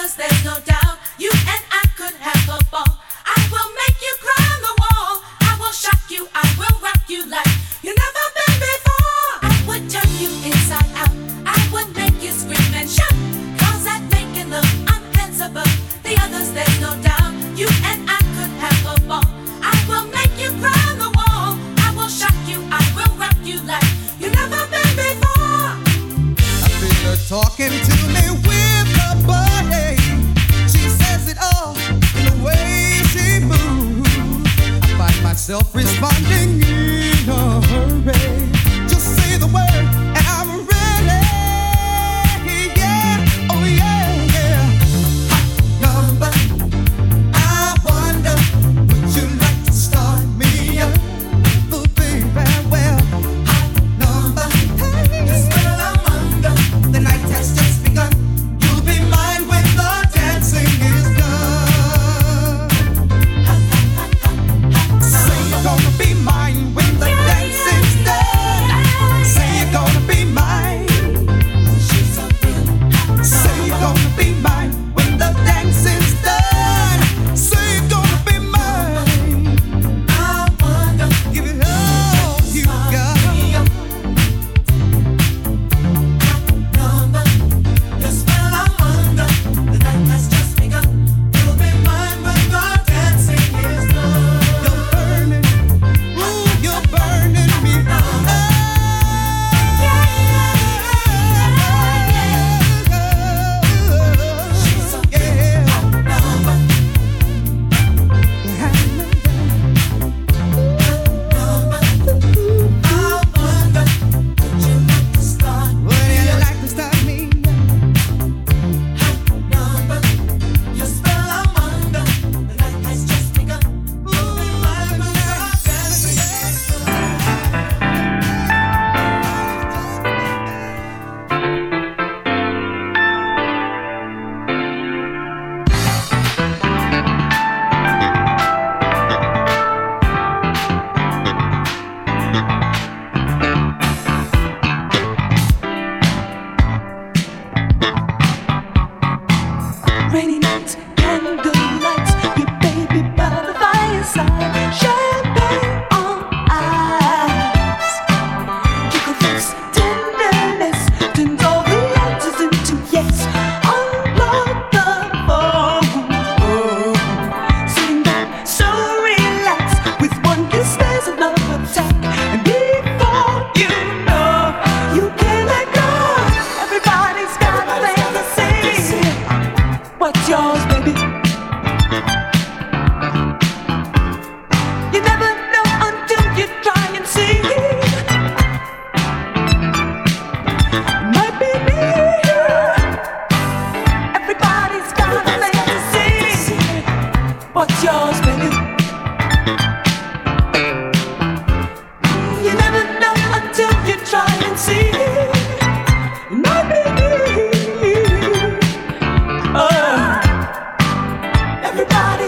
The night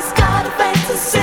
always got a fantasy.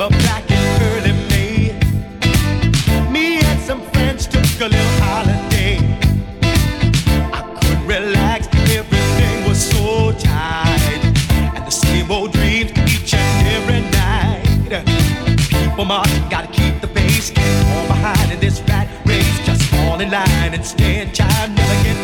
remember back in early May, me and some friends took a little holiday. I could relax, everything was so tight, and the same old dreams each and every night. People march, gotta keep the pace, get on behind in this rat race, just fall in line and stand time, never get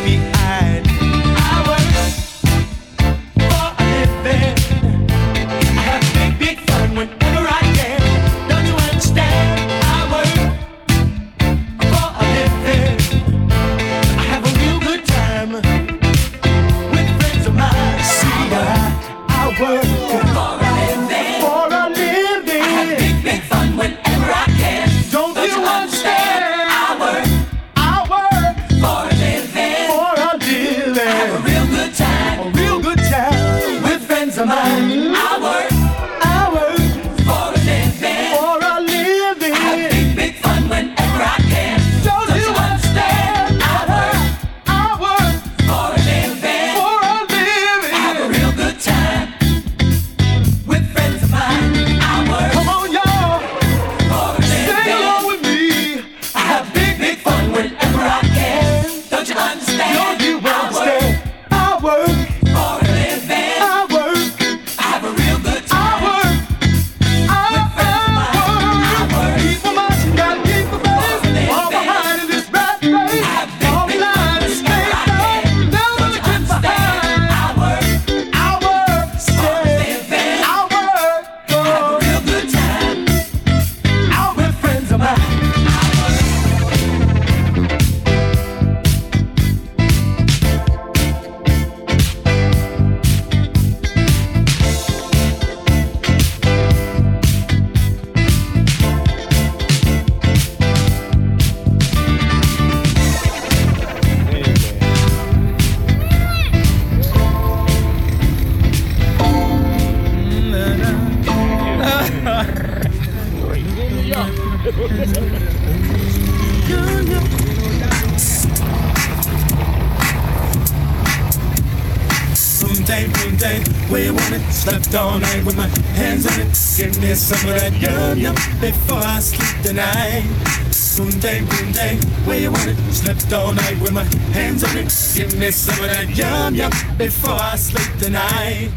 all night with my hands on it. Give me some of that yum yum before I sleep tonight.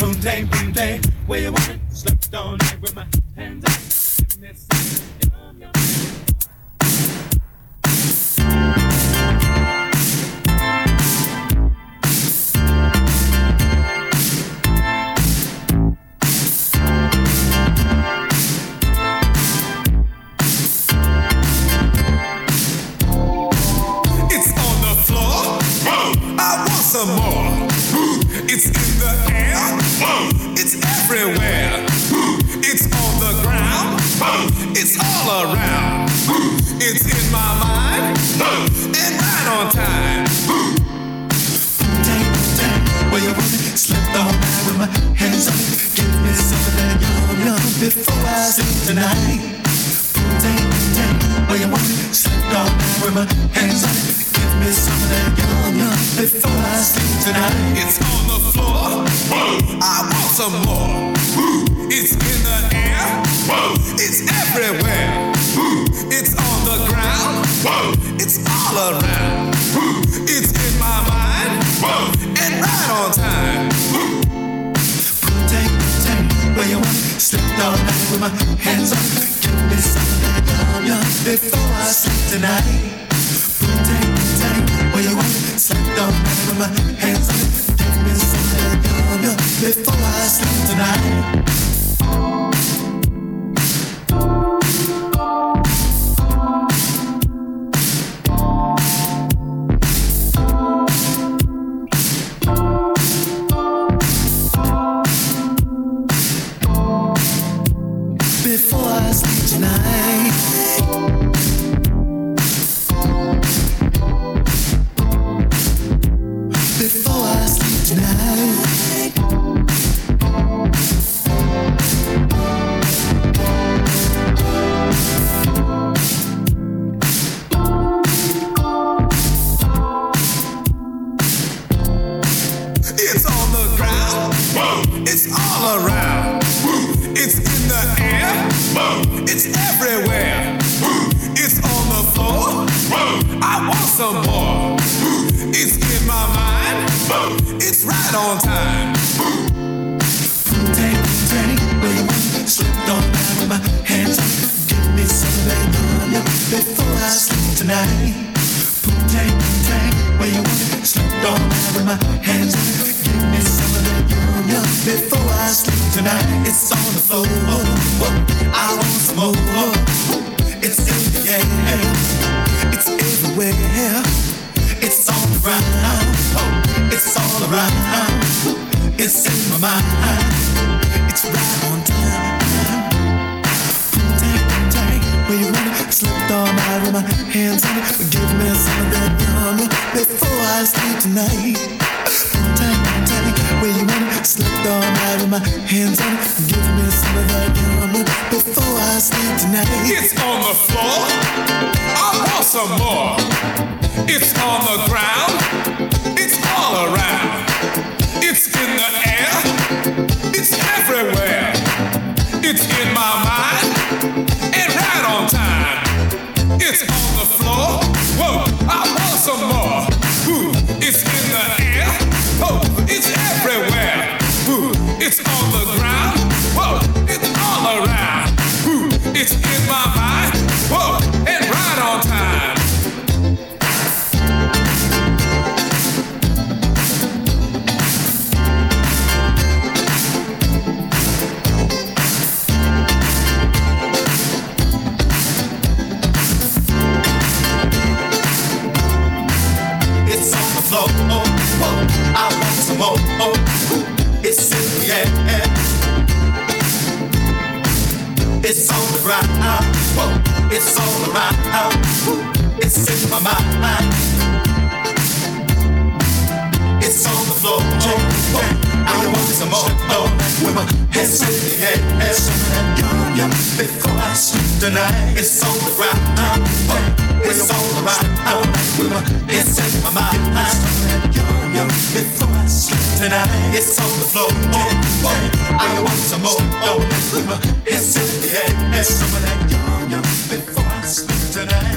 Boom day, boom day, where you want it? Slept all night with my with my hands it. Give me some of that yum yum before I sleep tonight. It's on the floor. I want some more. It's in the air. It's everywhere. It's on the ground. It's all around. It's in my mind. And right on time. Take time where you want. Slept all night with my hands on. Give me some before I sleep tonight. Take time where you with my hands before I sleep tonight. On with my hands. Give me some of that yum before I sleep tonight. It's on the floor. I want some more. It's in the air. It's everywhere. It's all around. It's all around. It's in my mind. My hands. Give me some of that yum before I sleep tonight. Take, take, where you want it. Slipped all my hands. Give me some of that before I sleep tonight. It's on the floor. I want some more. It's on the ground. It's all around. It's in the air. It's everywhere. It's in my mind. It's on the ground. Whoa, it's all around. Ooh, it's in my mind. It's all around. It's in my mind. It's on the floor. I want some more. Oh, with my Hands in the air, yum yum before I sleep tonight. It's the ground, it's all around. In my mind. Some of that yum yum before tonight. It's on the floor, I want some more. Oh, it's in the air, some of that yum yum before I sleep tonight.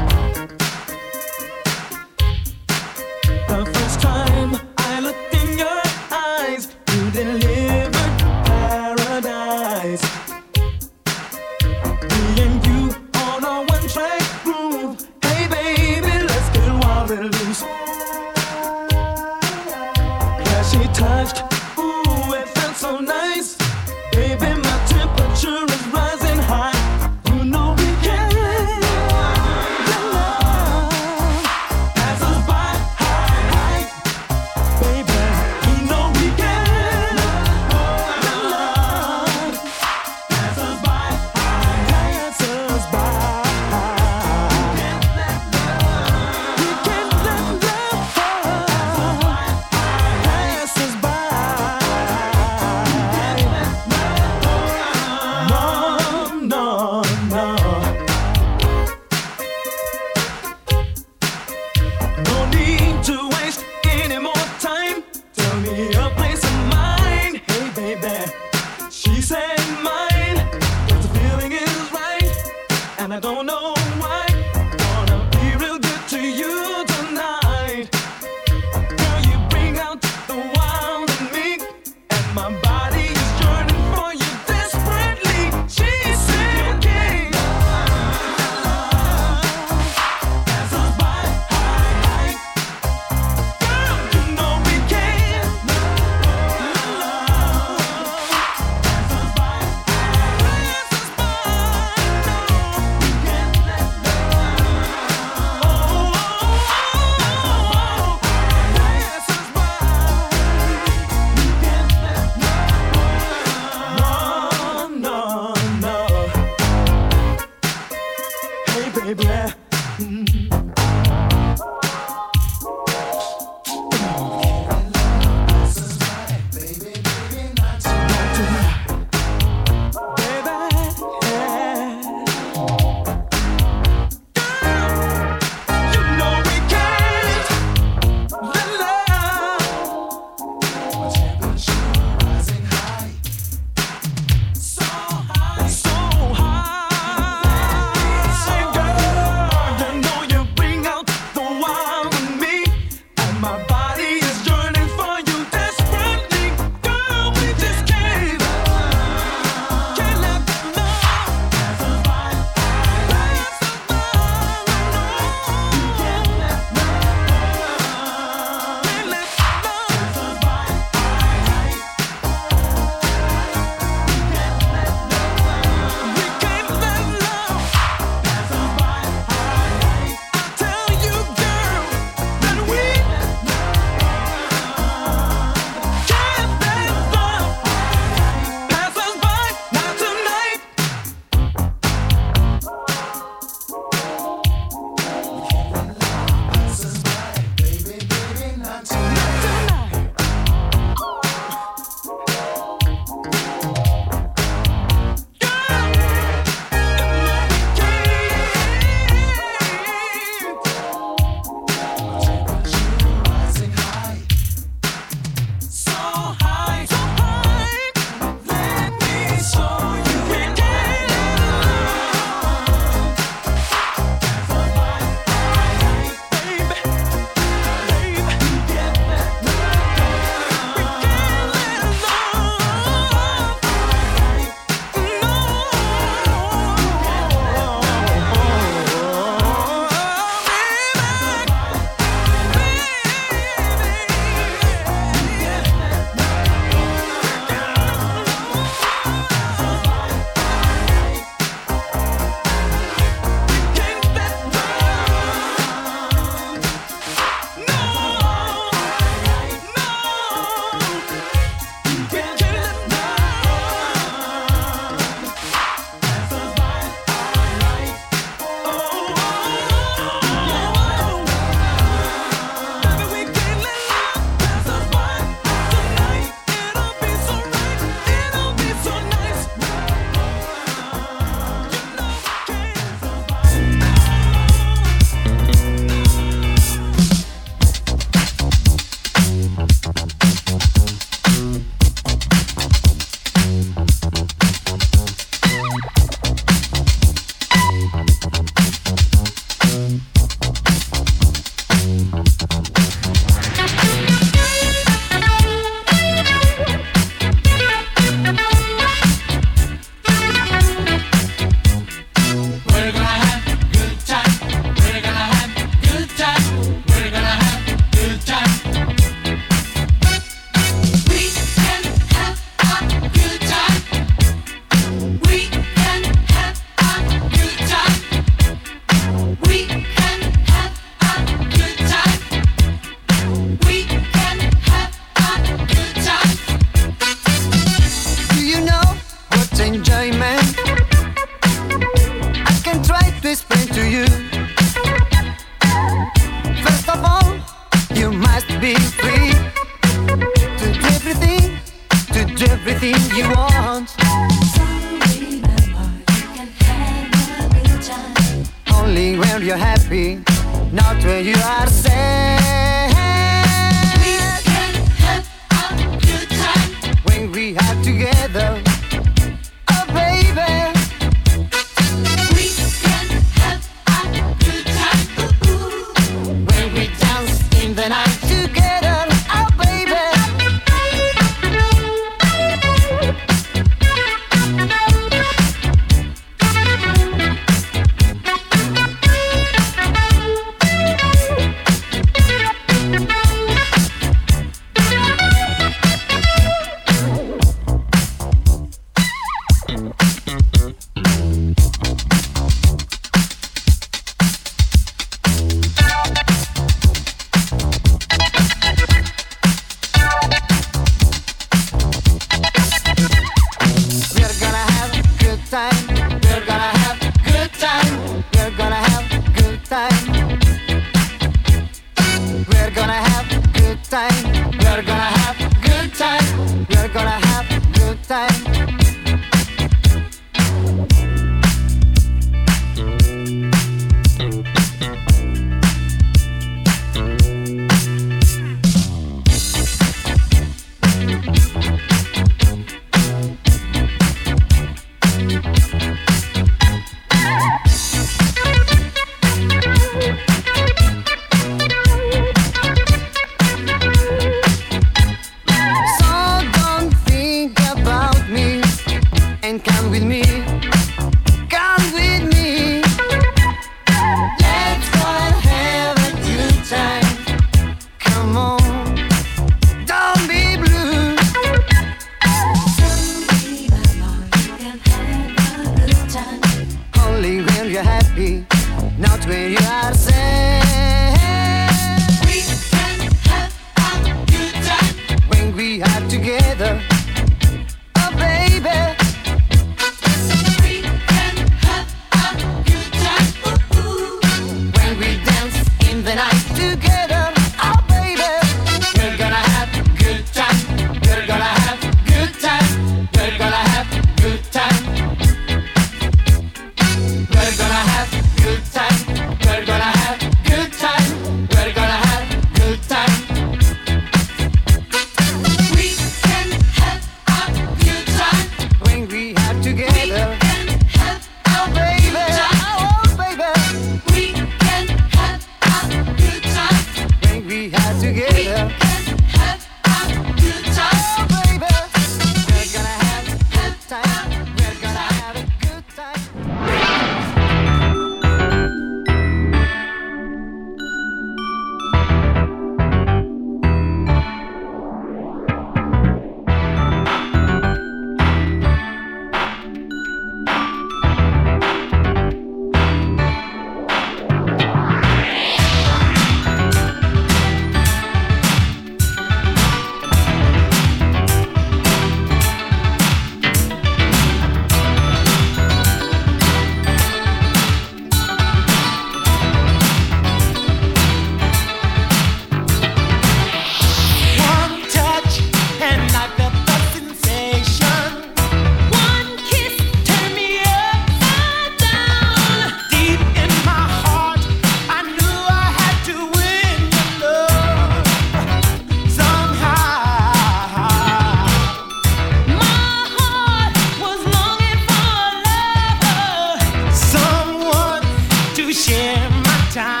Share my time.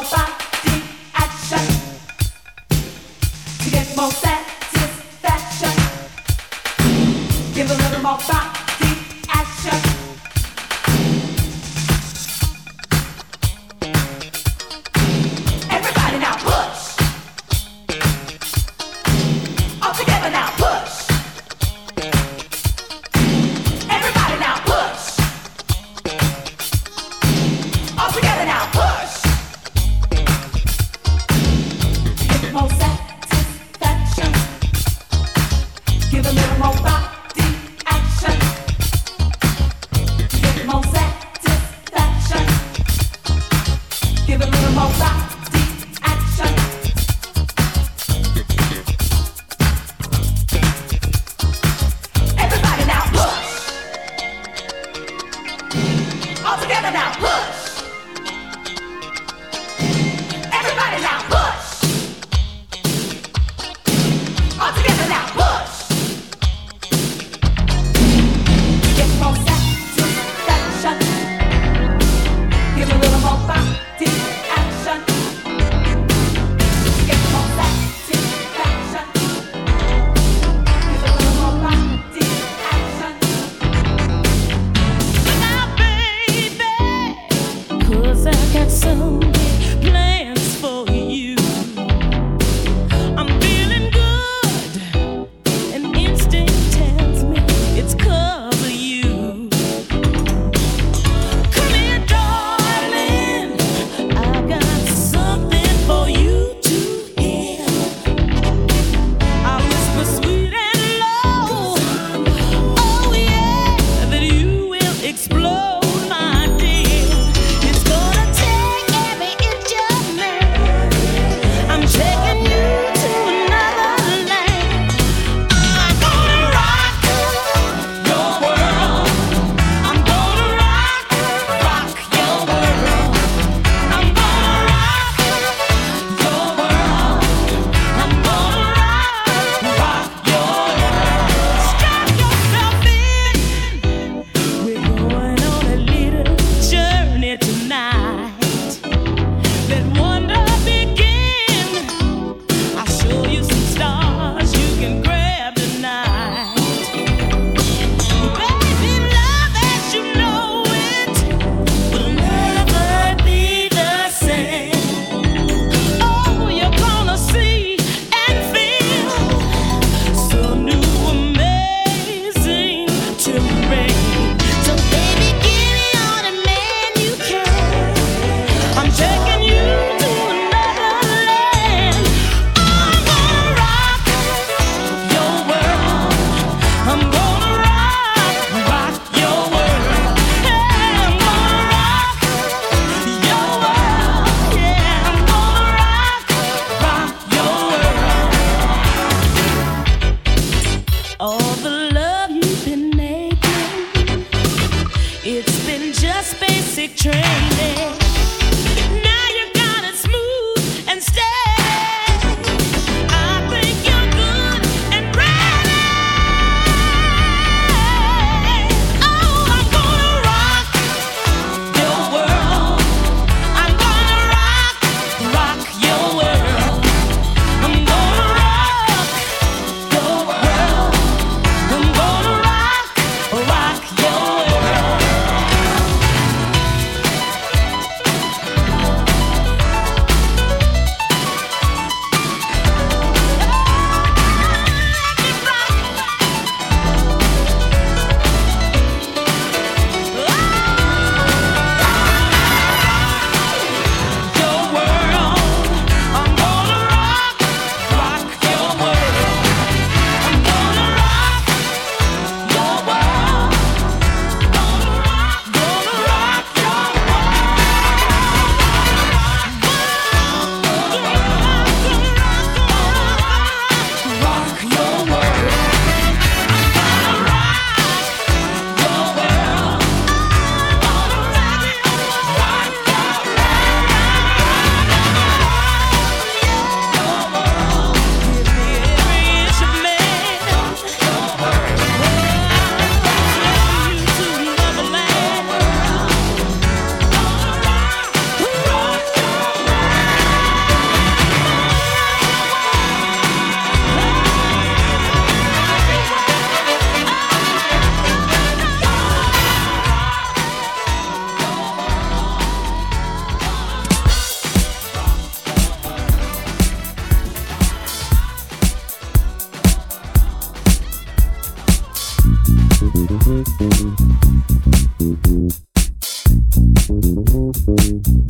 Bye. Thank you.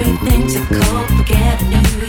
everything to cope, forget me.